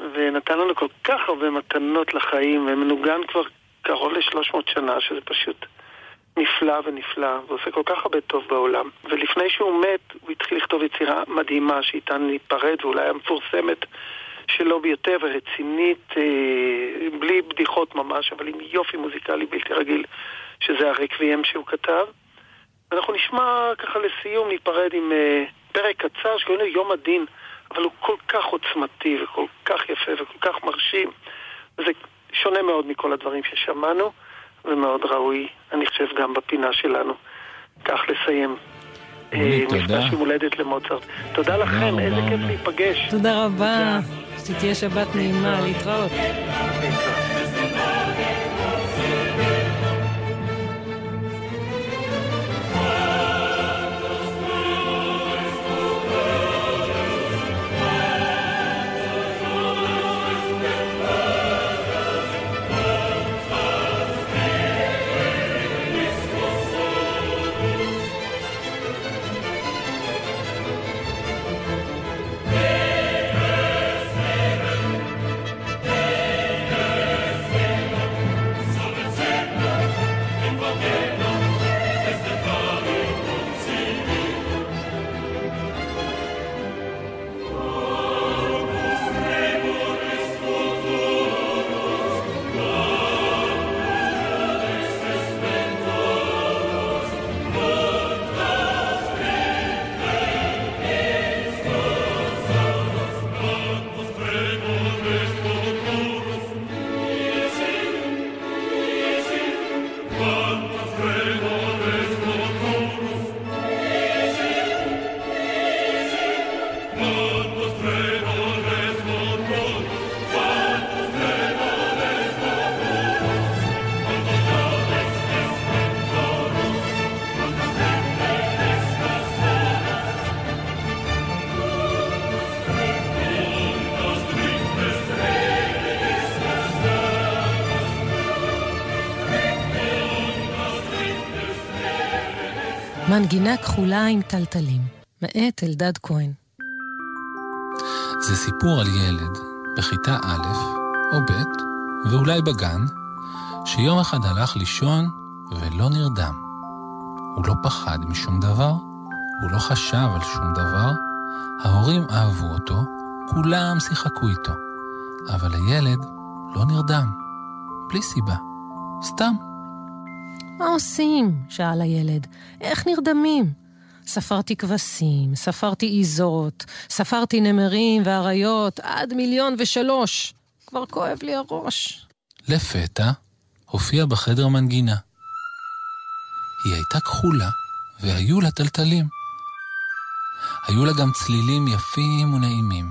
ונתן לנו כל כך הרבה מתנות לחיים, ומנוגן כבר קרוב ל-300 שנה, שזה פשוט נפלא ונפלא, ועושה כל כך הרבה טוב בעולם. ולפני שהוא מת, הוא התחיל לכתוב יצירה מדהימה שאיתה ניפרד, ואולי המפורסמת שלו ביותר, ורצינית, אה, בלי בדיחות ממש, אבל עם יופי מוזיקלי בלתי רגיל, שזה הרקוויאם שהוא כתב. ואנחנו נשמע ככה לסיום, ניפרד עם אה, פרק קצר שקוראים לו יום הדין, אבל הוא כל כך עוצמתי וכל כך יפה וכל כך מרשים. וזה שונה מאוד מכל הדברים ששמענו, ומאוד ראוי, אני חושב, גם בפינה שלנו. כך לסיים. רוני, תודה. מפגש יום הולדת למוצרט. תודה לכם, איזה כיף. להיפגש. תודה רבה, שתהיה שבת נעימה, להתראות. מנגינה כחולה עם טלטלים, מאת אלדד כהן. זה סיפור על ילד בכיתה א' או ב', ואולי בגן, שיום אחד הלך לישון ולא נרדם. הוא לא פחד משום דבר, הוא לא חשב על שום דבר, ההורים אהבו אותו, כולם שיחקו איתו, אבל הילד לא נרדם, בלי סיבה, סתם. מה עושים? שאל הילד. איך נרדמים? ספרתי כבשים, ספרתי עיזות, ספרתי נמרים ואריות, עד מיליון ושלוש. כבר כואב לי הראש. לפתע הופיעה בחדר מנגינה. היא הייתה כחולה, והיו לה טלטלים. היו לה גם צלילים יפים ונעימים.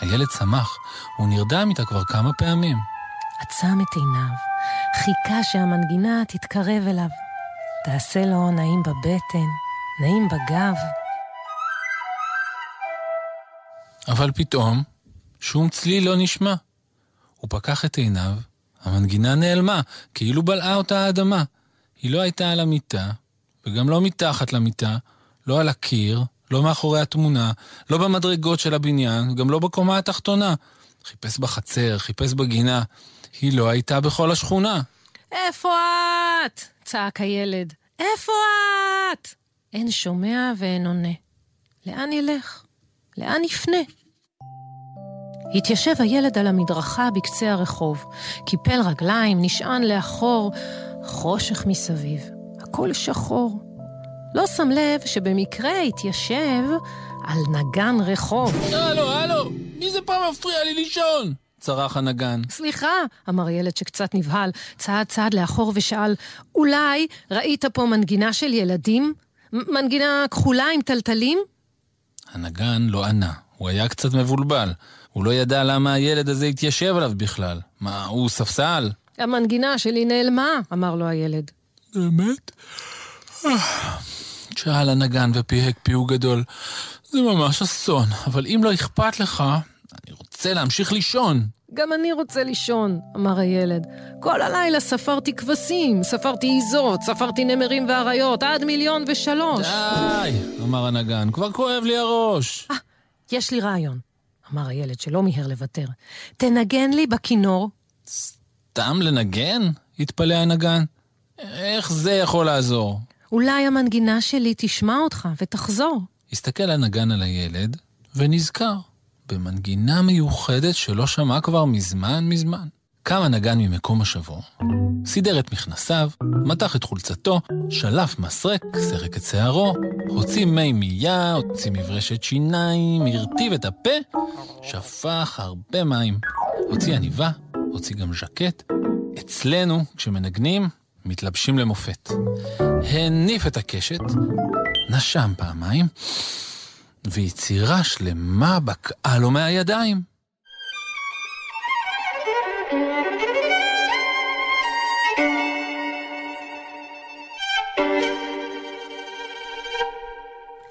הילד שמח, הוא נרדם איתה כבר כמה פעמים. עצם את עיניו, חיכה שהמנגינה תתקרב אליו. תעשה לו נעים בבטן, נעים בגב. אבל פתאום, שום צליל לא נשמע. הוא פקח את עיניו, המנגינה נעלמה, כאילו בלעה אותה האדמה. היא לא הייתה על המיטה, וגם לא מתחת למיטה, לא על הקיר, לא מאחורי התמונה, לא במדרגות של הבניין, גם לא בקומה התחתונה. חיפש בחצר, חיפש בגינה. היא לא הייתה בכל השכונה. איפה את? צעק הילד. איפה את? אין שומע ואין עונה. לאן ילך? לאן יפנה? התיישב הילד על המדרכה בקצה הרחוב, קיפל רגליים, נשען לאחור, חושך מסביב, הכל שחור. לא שם לב שבמקרה התיישב על נגן רחוב. הלו, הלו, מי זה פעם מפריע לי לישון? צרח הנגן. סליחה, אמר ילד שקצת נבהל, צעד צעד לאחור ושאל, אולי ראית פה מנגינה של ילדים? מנגינה כחולה עם טלטלים? הנגן לא ענה, הוא היה קצת מבולבל. הוא לא ידע למה הילד הזה התיישב עליו בכלל. מה, הוא ספסל? המנגינה שלי נעלמה, אמר לו הילד. באמת? שאל הנגן ופיהק פיהוק גדול. זה ממש אסון, אבל אם לא אכפת לך, רוצה להמשיך לישון. גם אני רוצה לישון, אמר הילד. כל הלילה ספרתי כבשים, ספרתי עיזות, ספרתי נמרים ואריות, עד מיליון ושלוש. די, אמר הנגן, כבר כואב לי הראש. יש לי רעיון, אמר הילד שלא מיהר לוותר. תנגן לי בכינור. סתם לנגן? התפלא הנגן. איך זה יכול לעזור? אולי המנגינה שלי תשמע אותך ותחזור. הסתכל הנגן על הילד, ונזכר במנגינה מיוחדת שלא שמע כבר מזמן מזמן. קם הנגן ממקום מושבו, סידר את מכנסיו, מתח את חולצתו, שלף מסרק, סרק את שערו, הוציא מי מייה, הוציא מברשת שיניים, הרטיב את הפה, שפך הרבה מים. הוציא עניבה, הוציא גם ז'קט. אצלנו, כשמנגנים, מתלבשים למופת. הניף את הקשת, נשם פעמיים, ויצירה שלמה בקעה לו מהידיים.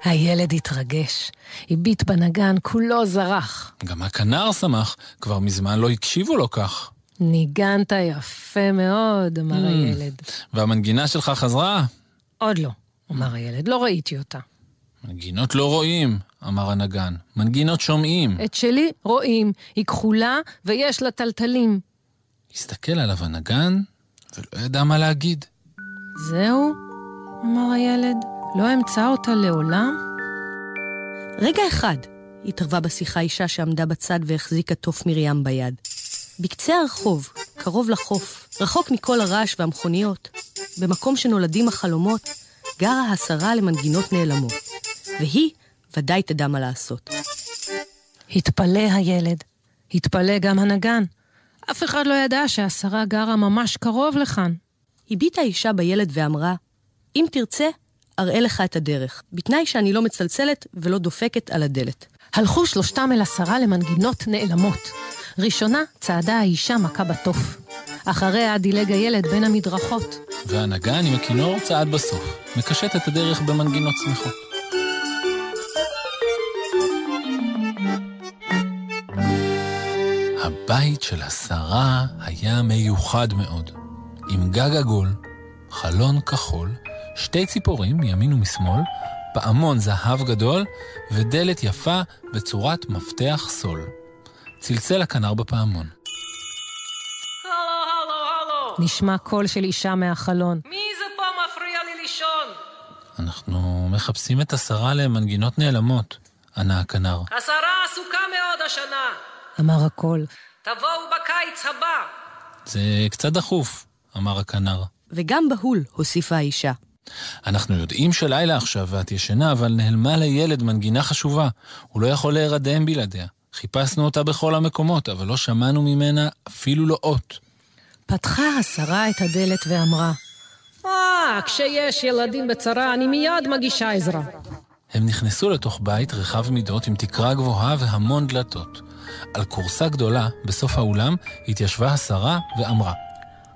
הילד התרגש, הביט בנגן, כולו זרח. גם הכנר שמח, כבר מזמן לא הקשיבו לו כך. ניגנת יפה מאוד, אמר Mm. הילד. והמנגינה שלך חזרה? עוד לא, אמר הילד, לא ראיתי אותה. מנגינות לא רואים, אמר הנגן. מנגינות שומעים. את שלי רואים, היא כחולה ויש לה טלטלים. הסתכל עליו הנגן, ולא ידע מה להגיד. זהו? אמר הילד, לא אמצא אותה לעולם? רגע אחד, התערבה בשיחה אישה שעמדה בצד והחזיקה תוף מרים ביד. בקצה הרחוב, קרוב לחוף, רחוק מכל הרעש והמכוניות, במקום שנולדים החלומות, גרה השרה למנגינות נעלמות. והיא ודאי תדע מה לעשות. התפלא הילד, התפלא גם הנגן. אף אחד לא ידע שהשרה גרה ממש קרוב לכאן. הביטה האישה בילד ואמרה, אם תרצה, אראה לך את הדרך, בתנאי שאני לא מצלצלת ולא דופקת על הדלת. הלכו שלושתם אל השרה למנגינות נעלמות. ראשונה צעדה האישה מכה בתוף. אחריה דילג הילד בין המדרכות. והנגן עם הכינור צעד בסוף, מקשט את הדרך במנגינות שמחות. הבית של השרה היה מיוחד מאוד, עם גג עגול, חלון כחול, שתי ציפורים מימין ומשמאל, פעמון זהב גדול ודלת יפה בצורת מפתח סול. צלצל הכנר בפעמון. נשמע קול של אישה מהחלון. מי זה פה מפריע לי לישון. אנחנו מחפשים את השרה למנגינות נעלמות, ענה הכנר. השרה עסוקה מאוד השנה. אמר הקול. תבואו בקיץ הבא. זה קצת דחוף, אמר הכנר. וגם בהול, הוסיפה האישה. אנחנו יודעים שלילה עכשיו ואת ישנה, אבל נעלמה לילד מנגינה חשובה. הוא לא יכול להירדם בלעדיה. חיפשנו אותה בכל המקומות, אבל לא שמענו ממנה אפילו לא אות. פתחה השרה את הדלת ואמרה, אה, כשיש ילדים בצרה, אני מיד מגישה עזרה. הם נכנסו לתוך בית רחב מידות עם תקרה גבוהה והמון דלתות. על כורסה גדולה, בסוף האולם, התיישבה השרה ואמרה,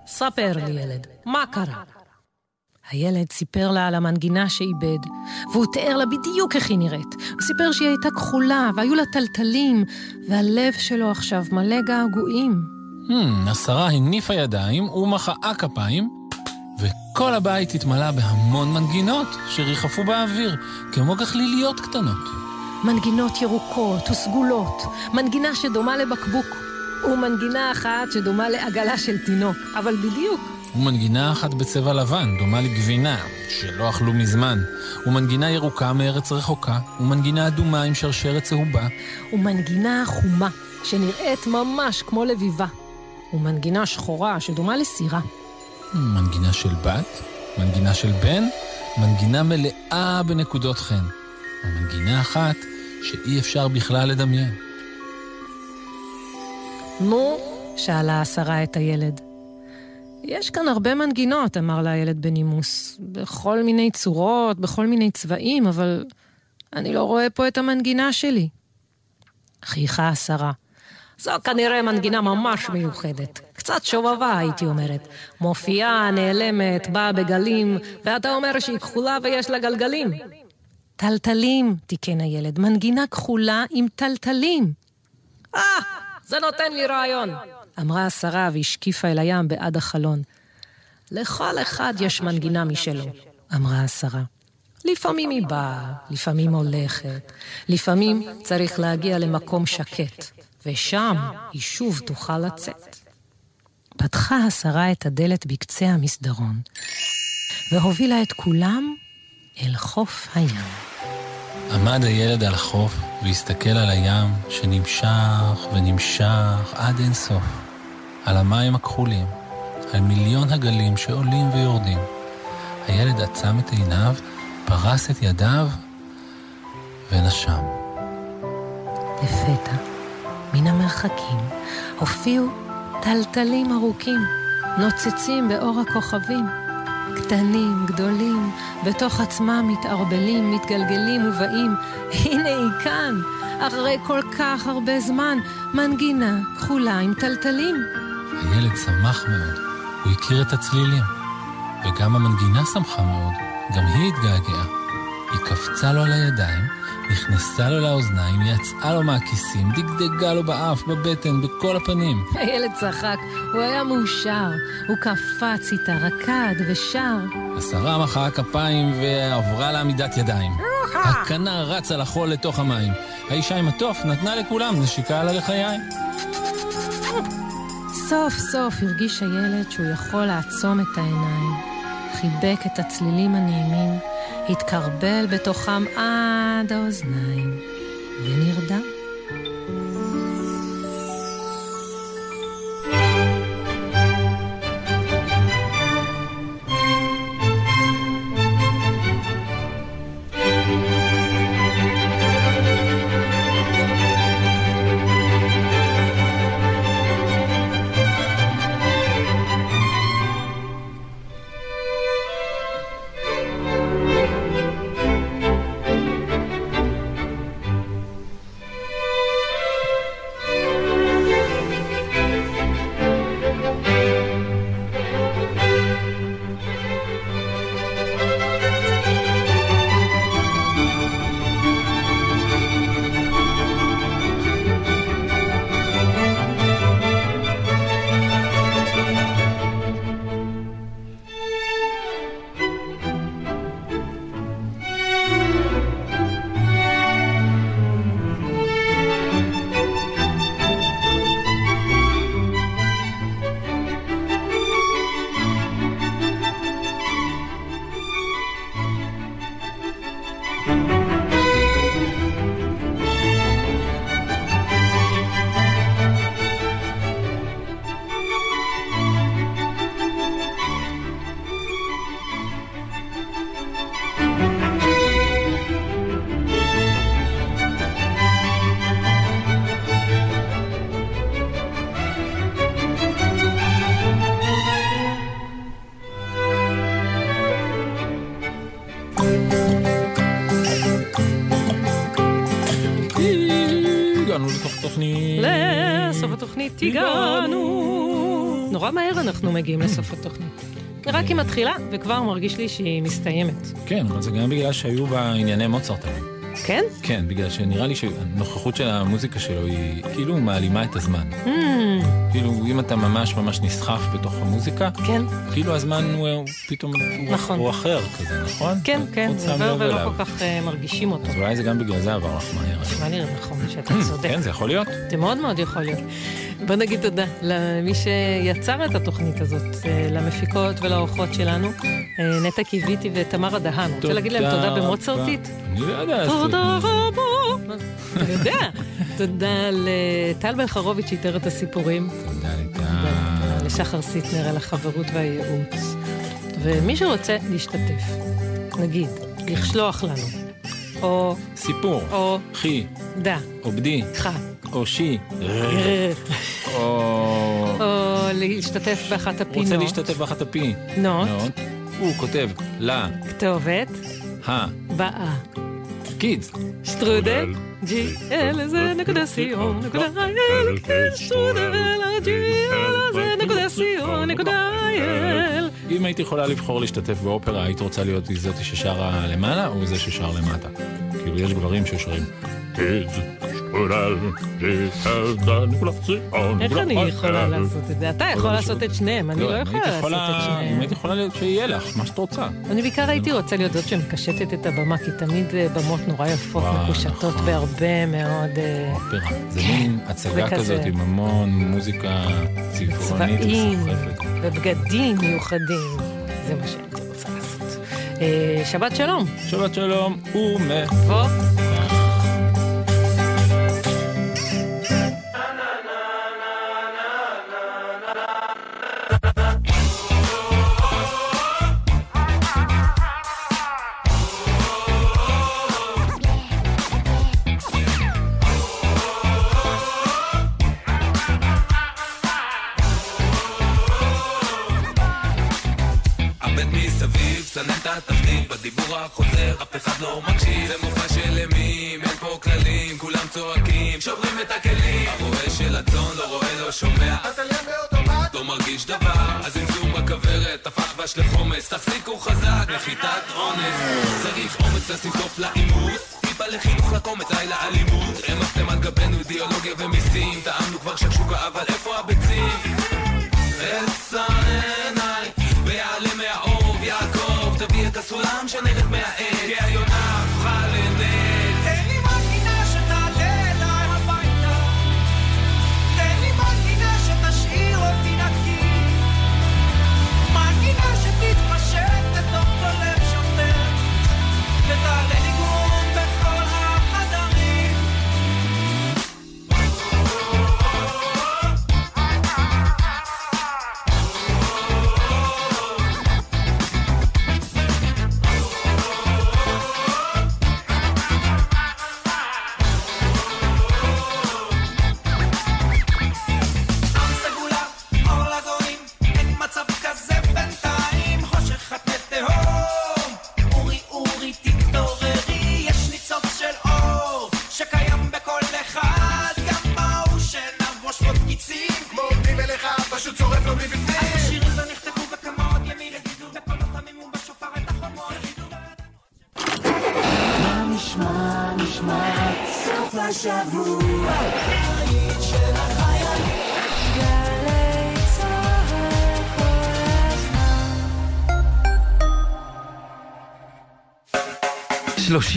ספר לי, ילד, מה קרה? הילד סיפר לה על המנגינה שאיבד, והוא תיאר לה בדיוק איך היא נראית. הוא סיפר שהיא הייתה כחולה, והיו לה טלטלים, והלב שלו עכשיו מלא געגועים. Hmm, השרה הניפה ידיים ומחאה כפיים, וכל הבית התמלא בהמון מנגינות שריחפו באוויר, כמו גחליליות קטנות. מנגינות ירוקות וסגולות, מנגינה שדומה לבקבוק, ומנגינה אחת שדומה לעגלה של תינוק, אבל בדיוק. ומנגינה אחת בצבע לבן, דומה לגבינה, שלא אכלו מזמן. ומנגינה ירוקה מארץ רחוקה, ומנגינה אדומה עם שרשרת צהובה. ומנגינה חומה, שנראית ממש כמו לביבה. ומנגינה שחורה שדומה לסירה. מנגינה של בת, מנגינה של בן, מנגינה מלאה בנקודות חן. ומנגינה אחת שאי אפשר בכלל לדמיין. נו, שאלה השרה את הילד. יש כאן הרבה מנגינות, אמר לה הילד בנימוס. בכל מיני צורות, בכל מיני צבעים, אבל אני לא רואה פה את המנגינה שלי. חייכה השרה. זו כנראה מנגינה ממש מיוחדת. קצת שובבה, הייתי אומרת. מופיעה, נעלמת, באה בגלים, ואתה אומר שהיא כחולה ויש לה גלגלים. טלטלים, תיקן הילד. מנגינה כחולה עם טלטלים. אה, זה נותן לי רעיון. אמרה השרה והשקיפה אל הים בעד החלון. לכל אחד יש מנגינה משלו, אמרה השרה. לפעמים היא באה, לפעמים הולכת, לפעמים צריך להגיע למקום שקט, ושם היא שוב תוכל לצאת. פתחה השרה את הדלת בקצה המסדרון, והובילה את כולם אל חוף הים. עמד הילד על החוף והסתכל על הים שנמשך ונמשך עד אין סוף. על המים הכחולים, על מיליון הגלים שעולים ויורדים. הילד עצם את עיניו, פרס את ידיו ונשם. לפתע, מן המרחקים, הופיעו טלטלים ארוכים, נוצצים באור הכוכבים. קטנים, גדולים, בתוך עצמם מתערבלים, מתגלגלים ובאים. הנה היא כאן, אחרי כל כך הרבה זמן, מנגינה כחולה עם טלטלים. הילד שמח מאוד, הוא הכיר את הצלילים. וגם המנגינה שמחה מאוד, גם היא התגעגעה. היא קפצה לו על הידיים, נכנסה לו לאוזניים, יצאה לו מהכיסים, דגדגה לו באף, בבטן, בכל הפנים. הילד צחק, הוא היה מאושר, הוא קפץ איתה, רקד ושר. השרה מחאה כפיים ועברה לעמידת ידיים. הכנר רץ על החול לתוך המים. האישה עם התוף נתנה לכולם נשיקה על הלחיים. סוף סוף הרגיש הילד שהוא יכול לעצום את העיניים. חיבק את הצלילים הנעימים, התקרבל בתוכם עד האוזניים, ונרדם. הגענו לסוף התוכנית. לסוף התוכנית הגענו. נורא מהר אנחנו מגיעים לסוף התוכנית. רק היא מתחילה, וכבר מרגיש לי שהיא מסתיימת. כן, אבל זה גם בגלל שהיו בה ענייני מוצרט היום. כן? כן, בגלל שנראה לי שהנוכחות של המוזיקה שלו היא כאילו מעלימה את הזמן. Hmm, כאילו, אם אתה ממש ממש נסחף בתוך המוזיקה, כן. כאילו הזמן הוא, הוא פתאום, נכון. הוא אחר כזה, נכון? כן, כן, הוא עובר ולא אליו. כל כך אה, מרגישים אותו. אז אולי זה גם בגלל זה עבר לך מהר. נשמע לי נכון שאתה צודק. כן, זה יכול להיות. זה מאוד מאוד יכול להיות. בוא נגיד תודה למי שיצר את התוכנית הזאת, אה, למפיקות ולאורחות שלנו, אה, נטע קיוויתי ותמרה דהן. רוצה להגיד להם תודה. במוצרטית? אני לא יודע. תודה רבה. אתה יודע. תודה לטל בלחרוביץ' שאיתר את הסיפורים. תודה תודה לשחר סיטנר על החברות והייעוץ. ומי שרוצה להשתתף, נגיד, לשלוח לנו, או... סיפור. או... חי. דה. או בדי. חה. או שי. או... או להשתתף באחת הפינות. רוצה להשתתף באחת הפי. נות. הוא כותב לה. כתובת. ה. באה. קידס. שטרודל. ג'י אל זה נקודה סיום נקודה אייל. שטרודל ג'י אל זה נקודה סיום נקודה אייל. אם היית יכולה לבחור להשתתף באופרה, היית רוצה להיות זאתי ששרה למעלה או זה ששר למטה? כאילו, יש גברים ששרים. איך אני יכולה לעשות את זה? אתה יכול לעשות את שניהם, אני לא אם יכולה לעשות את אם שניהם. היית יכולה להיות שיהיה לך, מה שאת רוצה. אני בעיקר הייתי רוצה להיות זאת שמקשטת את הבמה, כי תמיד אה, במות נורא יפות, מקושטות נכון. בהרבה מאוד... אה, אופרה. זה מין הצגה זה כזה. כזאת עם המון מוזיקה צבעונית וסוחפת. ובגדים מיוחדים. זה מה. אה, שבת שלום. שבת שלום ומ... מרגיש דבר, הזמזום בכוורת, הפך דבש לחומץ, תחזיקו חזק, נחיתת אונס. צריך אומץ לשים סוף לעימות. טיפה לחינוך לקומץ, די לאלימות. רמסתם על גבינו אידיאולוגיה ומיסים, טעמנו כבר שקשוקה, אבל איפה הביצים?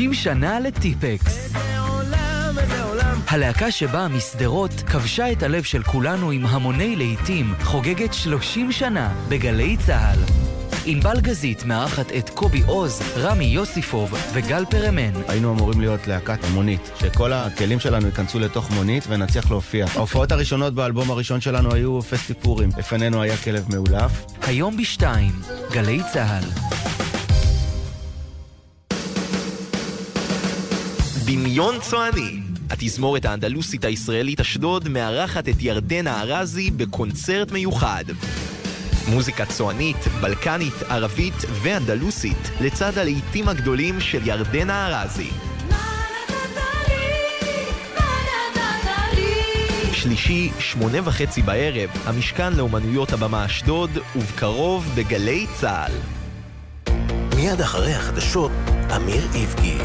30 שנה לטיפקס. הלהקה שבאה משדרות כבשה את הלב של כולנו עם המוני להיטים, חוגגת 30 שנה בגלי צה"ל. ענבל גזית מארחת את קובי עוז, רמי יוסיפוב וגל פרמן. היינו אמורים להיות להקת מונית, שכל הכלים שלנו ייכנסו לתוך מונית ונצליח להופיע. ההופעות הראשונות באלבום הראשון שלנו היו פסטיפורים. לפנינו היה כלב מאולף. היום בשתיים, גלי צה"ל. דמיון צועני. התזמורת האנדלוסית הישראלית אשדוד מארחת את ירדנה ארזי בקונצרט מיוחד. מוזיקה צוענית, בלקנית, ערבית ואנדלוסית, לצד הלהיטים הגדולים של ירדנה ארזי. שלישי, שמונה וחצי בערב, המשכן לאומנויות הבמה אשדוד, ובקרוב בגלי צה"ל. מיד אחרי החדשות, אמיר איבגי.